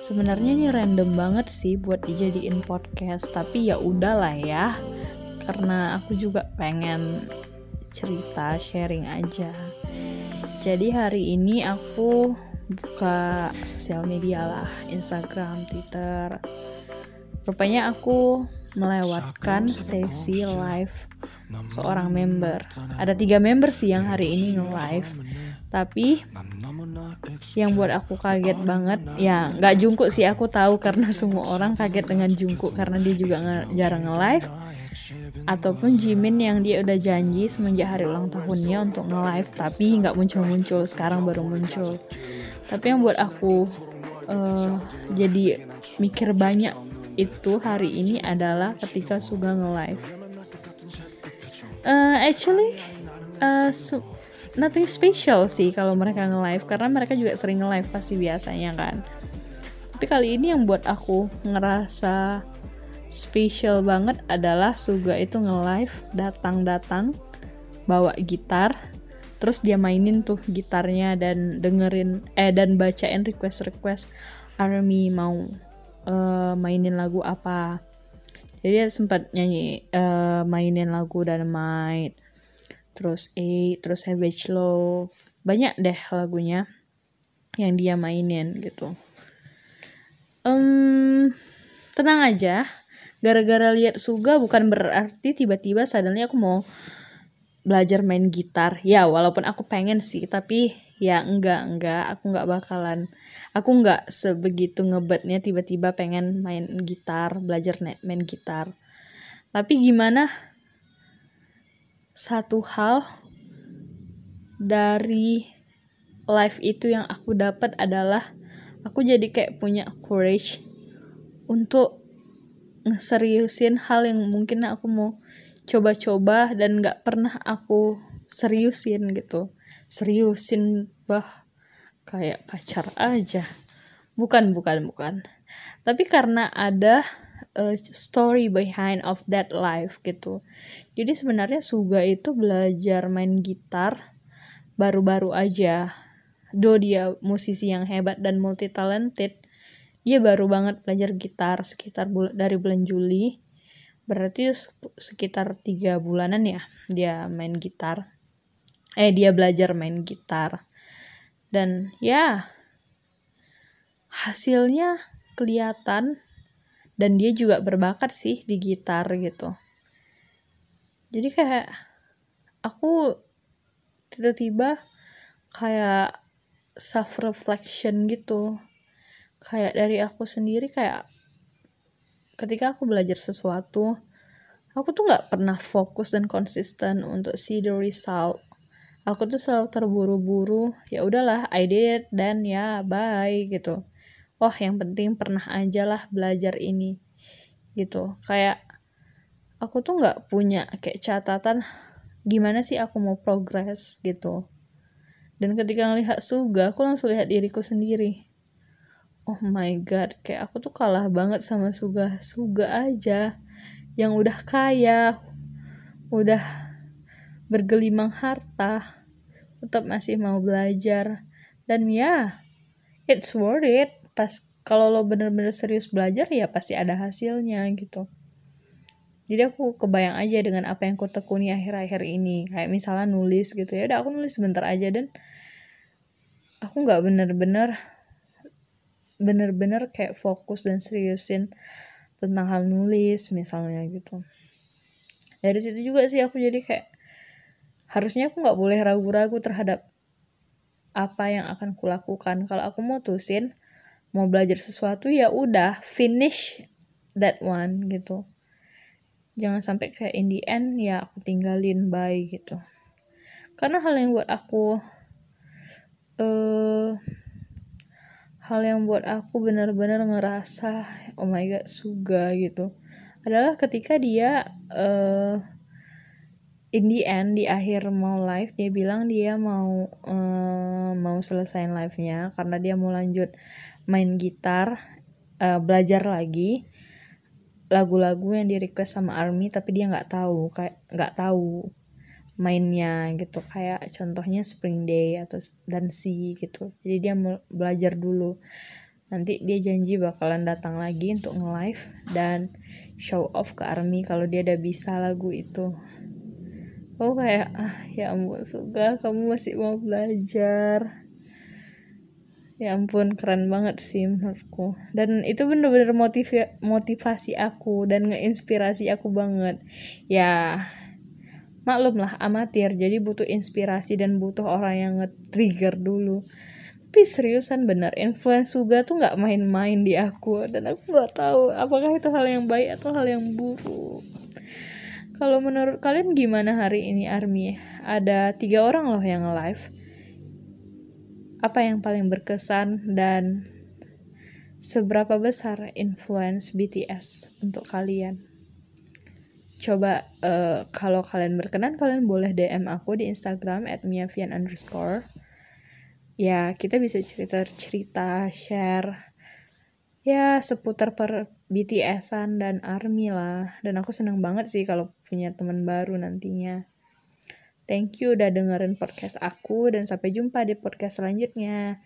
sebenarnya ini random banget sih buat dijadiin podcast tapi ya udahlah ya. Karena aku juga pengen cerita sharing aja. Jadi hari ini aku buka sosial media lah Instagram Twitter. Rupanya aku melewatkan sesi live seorang member. Ada tiga member sih yang hari ini nge-live tapi yang buat aku kaget banget ya nggak jungkuk sih aku tahu karena semua orang kaget dengan jungkuk karena dia juga nge jarang nge-live. Ataupun Jimin yang dia udah janji semenjak hari ulang tahunnya untuk nge-live tapi nggak muncul-muncul sekarang baru muncul. Tapi yang buat aku uh, jadi mikir banyak itu hari ini adalah ketika Suga nge-live. Uh, actually uh, nothing special sih kalau mereka nge-live karena mereka juga sering nge-live pasti biasanya kan. Tapi kali ini yang buat aku ngerasa special banget adalah Suga itu nge-live datang-datang bawa gitar terus dia mainin tuh gitarnya dan dengerin eh dan bacain request-request Army mau uh, mainin lagu apa. Jadi dia sempat nyanyi uh, mainin lagu Dynamite terus A terus Savage Love. Banyak deh lagunya yang dia mainin gitu. Um, tenang aja. Gara-gara lihat Suga bukan berarti tiba-tiba suddenly aku mau belajar main gitar. Ya walaupun aku pengen sih tapi ya enggak enggak. Aku enggak bakalan. Aku enggak sebegitu ngebetnya tiba-tiba pengen main gitar belajar main gitar. Tapi gimana satu hal dari live itu yang aku dapat adalah aku jadi kayak punya courage untuk ngeseriusin hal yang mungkin aku mau coba-coba dan gak pernah aku seriusin gitu. Seriusin bah kayak pacar aja. Bukan bukan bukan. Tapi karena ada uh, story behind of that life gitu. Jadi sebenarnya Suga itu belajar main gitar baru-baru aja. Do dia musisi yang hebat dan multi talented dia baru banget belajar gitar sekitar bul dari bulan Juli. Berarti sekitar tiga bulanan ya dia main gitar. Eh dia belajar main gitar. Dan ya hasilnya kelihatan dan dia juga berbakat sih di gitar gitu. Jadi kayak aku tiba-tiba kayak self reflection gitu. Kayak dari aku sendiri kayak ketika aku belajar sesuatu aku tuh nggak pernah fokus dan konsisten untuk see the result. Aku tuh selalu terburu-buru ya udahlah I did dan ya bye gitu wah yang penting pernah aja lah belajar ini gitu. Kayak aku tuh nggak punya kayak catatan gimana sih aku mau progres gitu. Dan ketika ngelihat Suga aku langsung lihat diriku sendiri. Oh my god kayak aku tuh kalah banget sama Suga. Suga aja yang udah kaya udah bergelimang harta tetap masih mau belajar. Dan ya it's worth it pas kalau lo bener-bener serius belajar ya pasti ada hasilnya gitu. Jadi aku kebayang aja dengan apa yang aku tekuni akhir-akhir ini. Kayak misalnya nulis gitu ya udah aku nulis sebentar aja dan aku nggak bener-bener bener-bener kayak fokus dan seriusin tentang hal nulis misalnya gitu. Dari situ juga sih aku jadi kayak harusnya aku nggak boleh ragu-ragu terhadap apa yang akan kulakukan. Kalau aku mau tusin mau belajar sesuatu ya udah finish that one gitu. Jangan sampai kayak in the end ya aku tinggalin bye gitu. Karena hal yang buat aku uh, hal yang buat aku benar-benar ngerasa oh my god suga gitu adalah ketika dia uh, in the end di akhir mau live dia bilang dia mau uh, mau selesaiin live-nya karena dia mau lanjut main gitar uh, belajar lagi lagu-lagu yang di request sama Army tapi dia nggak tahu kayak nggak tahu mainnya gitu. Kayak contohnya Spring Day atau dan C gitu. Jadi dia belajar dulu. Nanti dia janji bakalan datang lagi untuk nge-live dan show off ke ARMY kalau dia udah bisa lagu itu. Oh kayak ah ya ampun suka kamu masih mau belajar ya ampun keren banget sih menurutku. Dan itu bener-bener motiv motivasi aku dan ngeinspirasi aku banget. Ya maklum lah amatir. Jadi butuh inspirasi dan butuh orang yang nge-trigger dulu. Tapi seriusan bener influence juga tuh nggak main-main di aku. Dan aku nggak tahu apakah itu hal yang baik atau hal yang buruk. Kalau menurut kalian gimana hari ini Army? Ada tiga orang loh yang live apa yang paling berkesan dan seberapa besar influence BTS untuk kalian? Coba uh, kalau kalian berkenan kalian boleh DM aku di Instagram at miavian underscore. Ya kita bisa cerita-cerita share ya seputar per BTS-an dan ARMY lah. Dan aku seneng banget sih kalau punya teman baru nantinya thank you udah dengerin podcast aku dan sampai jumpa di podcast selanjutnya